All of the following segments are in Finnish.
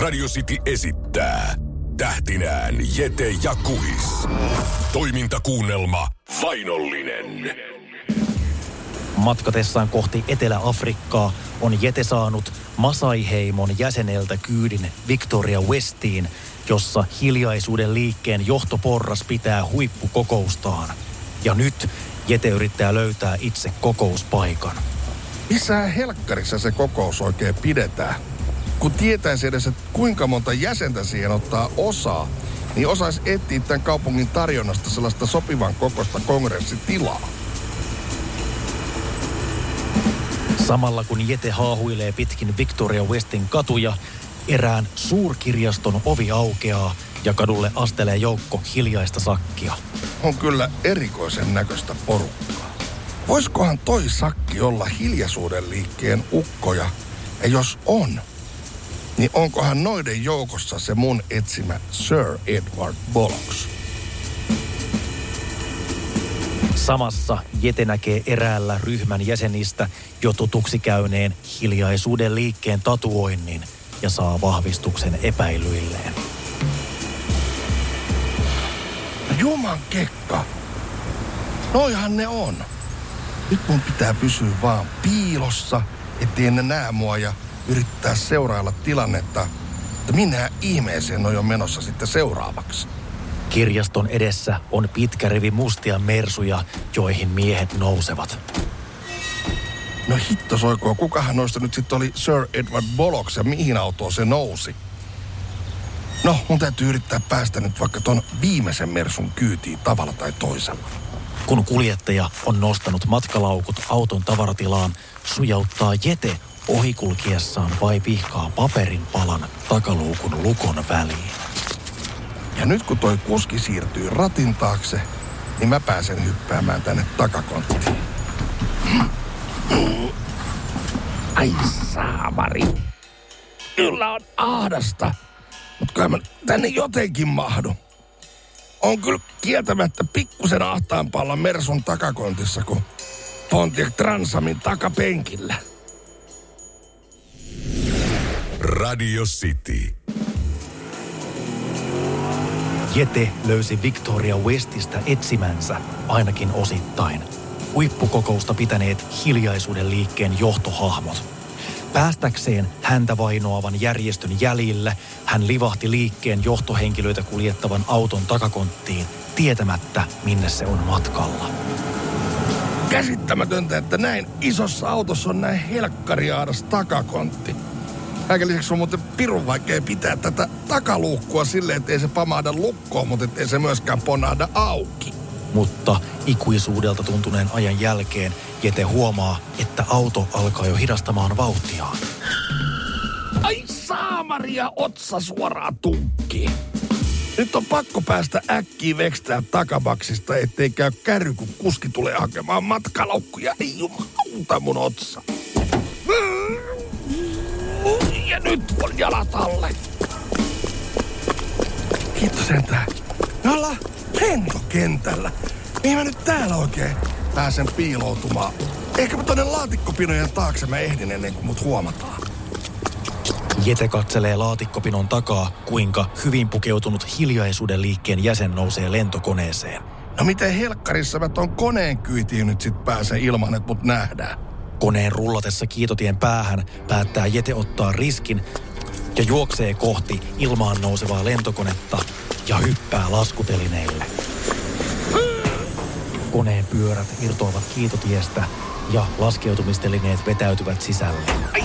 Radio City esittää tähtinään Jete ja Kuhis. Toimintakuunnelma Vainollinen. Matkatessaan kohti Etelä-Afrikkaa on Jete saanut Masai-heimon jäseneltä kyydin Victoria Westiin, jossa hiljaisuuden liikkeen johtoporras pitää huippukokoustaan. Ja nyt Jete yrittää löytää itse kokouspaikan. Missä helkkarissa se kokous oikein pidetään? Kun tietäisi edes, että kuinka monta jäsentä siihen ottaa osaa, niin osaisi etsiä tämän kaupungin tarjonnasta sellaista sopivan kokoista kongressitilaa. Samalla kun Jete haahuilee pitkin Victoria Westin katuja, erään suurkirjaston ovi aukeaa ja kadulle astelee joukko hiljaista sakkia. On kyllä erikoisen näköistä porukkaa. Voisikohan toi sakki olla hiljaisuuden liikkeen ukkoja? Ja jos on, niin onkohan noiden joukossa se mun etsimä Sir Edward Bollocks? Samassa Jete näkee eräällä ryhmän jäsenistä jo tutuksi käyneen hiljaisuuden liikkeen tatuoinnin ja saa vahvistuksen epäilyilleen. Juman kekka! Noihan ne on. Nyt mun pitää pysyä vaan piilossa, ettei ne näe mua ja yrittää seurailla tilannetta, että minä ihmeeseen on jo menossa sitten seuraavaksi. Kirjaston edessä on pitkä rivi mustia mersuja, joihin miehet nousevat. No hitto soikoo, kukahan noista nyt sitten oli Sir Edward Bollocks ja mihin autoon se nousi? No, mun täytyy yrittää päästä nyt vaikka ton viimeisen mersun kyytiin tavalla tai toisella. Kun kuljettaja on nostanut matkalaukut auton tavaratilaan, sujauttaa Jete ohikulkiessaan vai vihkaa paperin palan takaluukun lukon väliin. Ja nyt kun toi kuski siirtyy ratin taakse, niin mä pääsen hyppäämään tänne takakonttiin. Ai saamari. Kyllä on ahdasta. Mutta kai mä tänne jotenkin mahdu. On kyllä kieltämättä pikkusen ahtaampalla Mersun takakontissa kuin Pontiac Transamin takapenkillä. Radio City. Jete löysi Victoria Westistä etsimänsä, ainakin osittain. Huippukokousta pitäneet hiljaisuuden liikkeen johtohahmot. Päästäkseen häntä vainoavan järjestön jäljille, hän livahti liikkeen johtohenkilöitä kuljettavan auton takakonttiin, tietämättä minne se on matkalla. Käsittämätöntä, että näin isossa autossa on näin helkkariaadas takakontti. Kaiken lisäksi on muuten pirun vaikea pitää tätä takaluukkua silleen, ettei se pamahda lukkoon, mutta ettei se myöskään ponahda auki. Mutta ikuisuudelta tuntuneen ajan jälkeen Jete huomaa, että auto alkaa jo hidastamaan vauhtiaan. Ai saamaria otsa suoraan tunkkiin. Nyt on pakko päästä äkkiä vekstää takabaksista, ettei käy kärry, kun kuski tulee hakemaan matkalaukkuja. Ei jumalauta mun otsa. Ja nyt on jalat alle. Kiitos sentään. Me ollaan lentokentällä. Mihin mä nyt täällä oikein pääsen piiloutumaan? Ehkä mä tonne laatikkopinojen taakse mä ehdin ennen kuin mut huomataan. Jete katselee laatikkopinon takaa, kuinka hyvin pukeutunut hiljaisuuden liikkeen jäsen nousee lentokoneeseen. No miten helkkarissa mä ton koneen kyytiin nyt sit pääsen ilman, että mut nähdään? Koneen rullatessa kiitotien päähän päättää Jete ottaa riskin ja juoksee kohti ilmaan nousevaa lentokonetta ja hyppää laskutelineille. Koneen pyörät irtoavat kiitotiestä ja laskeutumistelineet vetäytyvät sisälle. Ai,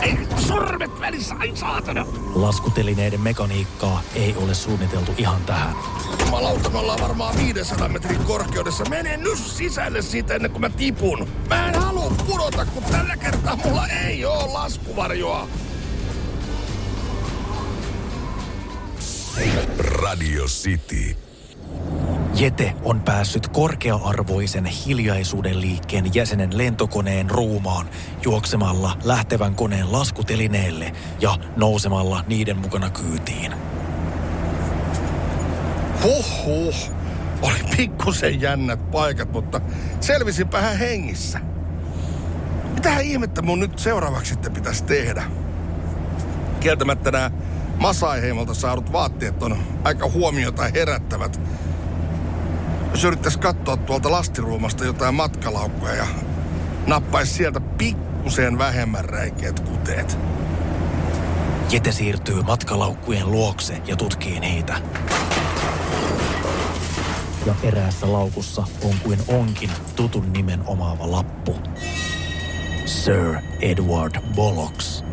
ai, sormet välissä, ai saatana. Laskutelineiden mekaniikkaa ei ole suunniteltu ihan tähän. Jumalauta, me ollaan varmaan 500 metrin korkeudessa. Mene nyt sisälle siitä ennen kuin mä tipun. Mä en halua pudota, kun tällä kertaa mulla ei oo laskuvarjoa. Radio City. Jete on päässyt korkea-arvoisen hiljaisuuden liikkeen jäsenen lentokoneen ruumaan juoksemalla lähtevän koneen laskutelineelle ja nousemalla niiden mukana kyytiin. Huhhuh. Oli pikkusen jännät paikat, mutta selvisinpähän hengissä. Mitähän ihmettä mun nyt seuraavaksi sitten pitäisi tehdä? Kieltämättä nämä Masai-heimolta saadut vaatteet on aika huomiota herättävät. Jos yrittäisi katsoa tuolta lastiruumasta jotain matkalaukkoja ja nappaisi sieltä pikkuseen vähemmän räikeät kuteet. Jete siirtyy matkalaukkujen luokse ja tutkii niitä. Ja eräässä laukussa on kuin onkin tutun nimen omaava lappu. Sir Edward Bollocks.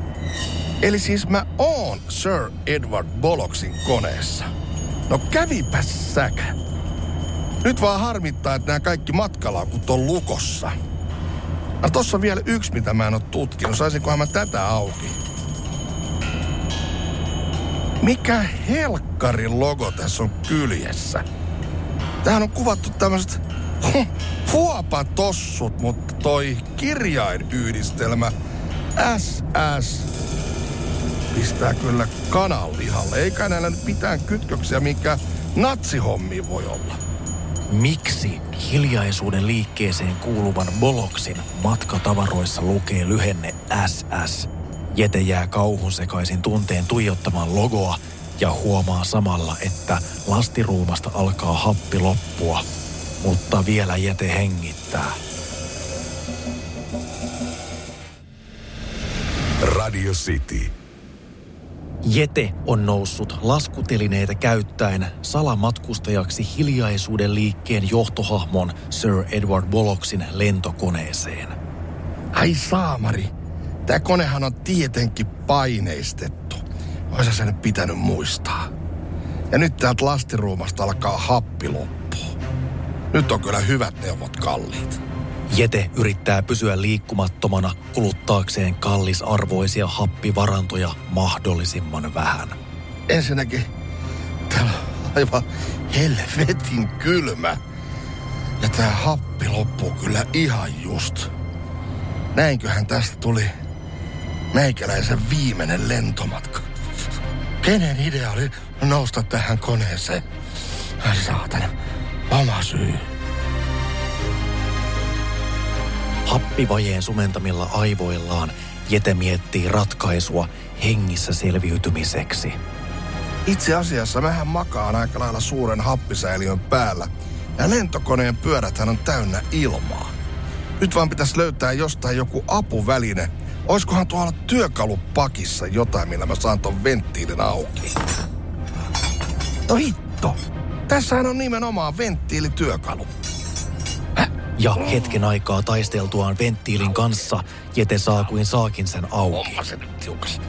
Eli siis mä oon Sir Edward Bollocksin koneessa. No kävipäs säkä. Nyt vaan harmittaa, että nämä kaikki matkalaukut on lukossa. No tossa vielä yksi, mitä mä en oo tutkinut. Saisinkohan mä tätä auki? Mikä helkkarin logo tässä on kyljessä? Tähän on kuvattu tämmöiset huopatossut, mutta toi kirjainyhdistelmä SS pistää kyllä kananlihalle. Eikä näillä nyt mitään kytköksiä, mikä natsihommi voi olla. Miksi hiljaisuuden liikkeeseen kuuluvan Boloksin matkatavaroissa lukee lyhenne SS? Jete jää kauhun sekaisin tunteen tuijottamaan logoa ja huomaa samalla, että lastiruumasta alkaa happi loppua, mutta vielä Jete hengittää. Radio City. Jete on noussut laskutelineitä käyttäen salamatkustajaksi hiljaisuuden liikkeen johtohahmon Sir Edward Bollocksin lentokoneeseen. Ai saamari, tää konehan on tietenkin paineistettu. Oisa sen pitänyt muistaa. Ja nyt täältä lastiruumasta alkaa happi loppua. Nyt on kyllä hyvät neuvot kalliit. Jete yrittää pysyä liikkumattomana kuluttaakseen kallisarvoisia happivarantoja mahdollisimman vähän. Ensinnäkin, täällä on aivan helvetin kylmä. Ja tää happi loppuu kyllä ihan just. Näinköhän tästä tuli meikäläisen viimeinen lentomatka. Kenen idea oli nousta tähän koneeseen? Saatana, oma syy. Happivajeen sumentamilla aivoillaan Jete miettii ratkaisua hengissä selviytymiseksi. Itse asiassa mähän makaan aika lailla suuren happisäiliön päällä. Ja lentokoneen pyöräthän on täynnä ilmaa. Nyt vaan pitäisi löytää jostain joku apuväline. Oiskohan tuolla työkalupakissa jotain, millä mä saan ton venttiilin auki? No hitto. Tässähän on nimenomaan venttiilityökalu. Ja hetken aikaa taisteltuaan venttiilin kanssa Jete saa kuin saakin sen auki. Tiukas.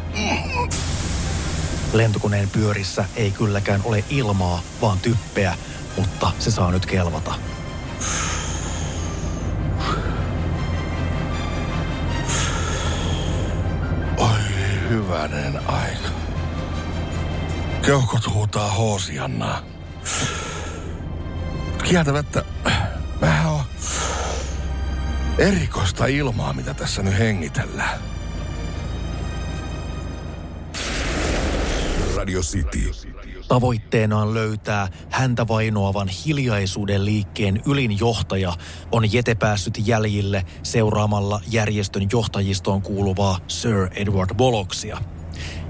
Lentokoneen pyörissä ei kylläkään ole ilmaa, vaan typpeä, mutta se saa nyt kelvata. Oi hyvänen aika. Keuhkot huutaa hoosiannaa. Kieltämättä erikoista ilmaa, mitä tässä nyt hengitellään. Radio City. Tavoitteena on löytää häntä vainoavan hiljaisuuden liikkeen ylin johtaja on Jete päässyt jäljille seuraamalla järjestön johtajistoon kuuluvaa Sir Edward Bollocksia.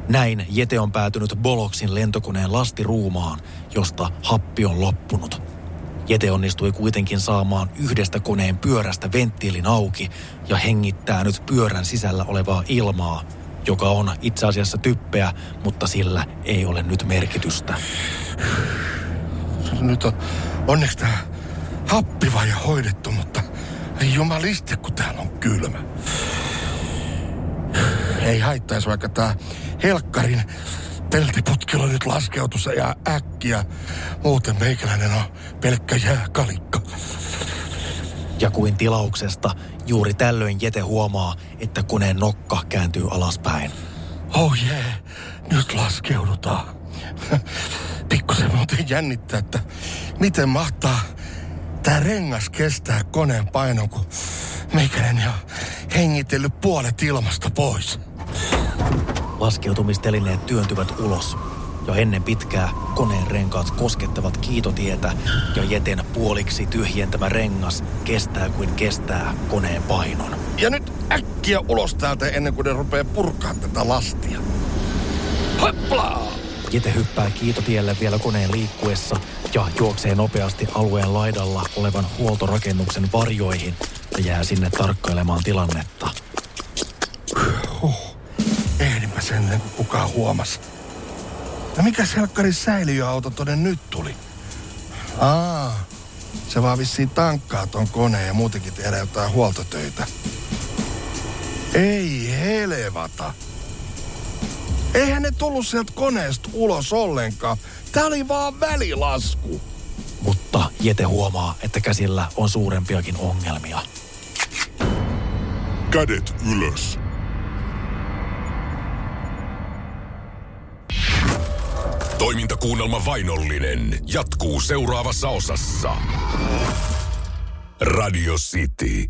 Näin Jete on päätynyt Bollocksin lentokoneen lastiruumaan, josta happi on loppunut. Jete onnistui kuitenkin saamaan yhdestä koneen pyörästä venttiilin auki ja hengittää nyt pyörän sisällä olevaa ilmaa, joka on itse asiassa typpeä, mutta sillä ei ole nyt merkitystä. Nyt on onneksi tämä happivaje hoidettu, mutta ei jumalisti, kun täällä on kylmä. Ei haittaisi vaikka tää helkkarin peltiputkilla nyt laskeutus ja äkkiä. Muuten meikäläinen on pelkkä jääkalikka. Ja kuin tilauksesta, juuri tällöin Jete huomaa, että koneen nokka kääntyy alaspäin. Oh jee, yeah. nyt laskeudutaan. Pikkusen muuten jännittää, että miten mahtaa tää rengas kestää koneen painon, kun meikäläinen on hengitellyt puolet ilmasta pois. Laskeutumistelineet työntyvät ulos. Jo ennen pitkää koneen renkaat koskettavat kiitotietä ja Jeten puoliksi tyhjentämä rengas kestää kuin kestää koneen painon. Ja nyt äkkiä ulos täältä ennen kuin ne rupeaa purkaa tätä lastia. Hoppla! Jete hyppää kiitotielle vielä koneen liikkuessa ja juoksee nopeasti alueen laidalla olevan huoltorakennuksen varjoihin ja jää sinne tarkkailemaan tilannetta. Ennen kuin kukaan huomasi. No mikä selkkari säiliöauto tonne nyt tuli? Aa, se vaan vissiin tankkaa ton koneen ja muutenkin tehdä jotain huoltotöitä. Ei helevata. Eihän ne tullut sieltä koneesta ulos ollenkaan. Tää oli vaan välilasku. Mutta Jete huomaa, että käsillä on suurempiakin ongelmia. Kädet ylös. Toimintakuunnelma Vainollinen jatkuu seuraavassa osassa. Radio City.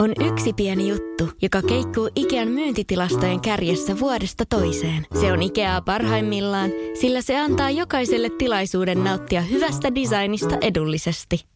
On yksi pieni juttu, joka keikkuu Ikean myyntitilastojen kärjessä vuodesta toiseen. Se on Ikeaa parhaimmillaan, sillä se antaa jokaiselle tilaisuuden nauttia hyvästä designista edullisesti.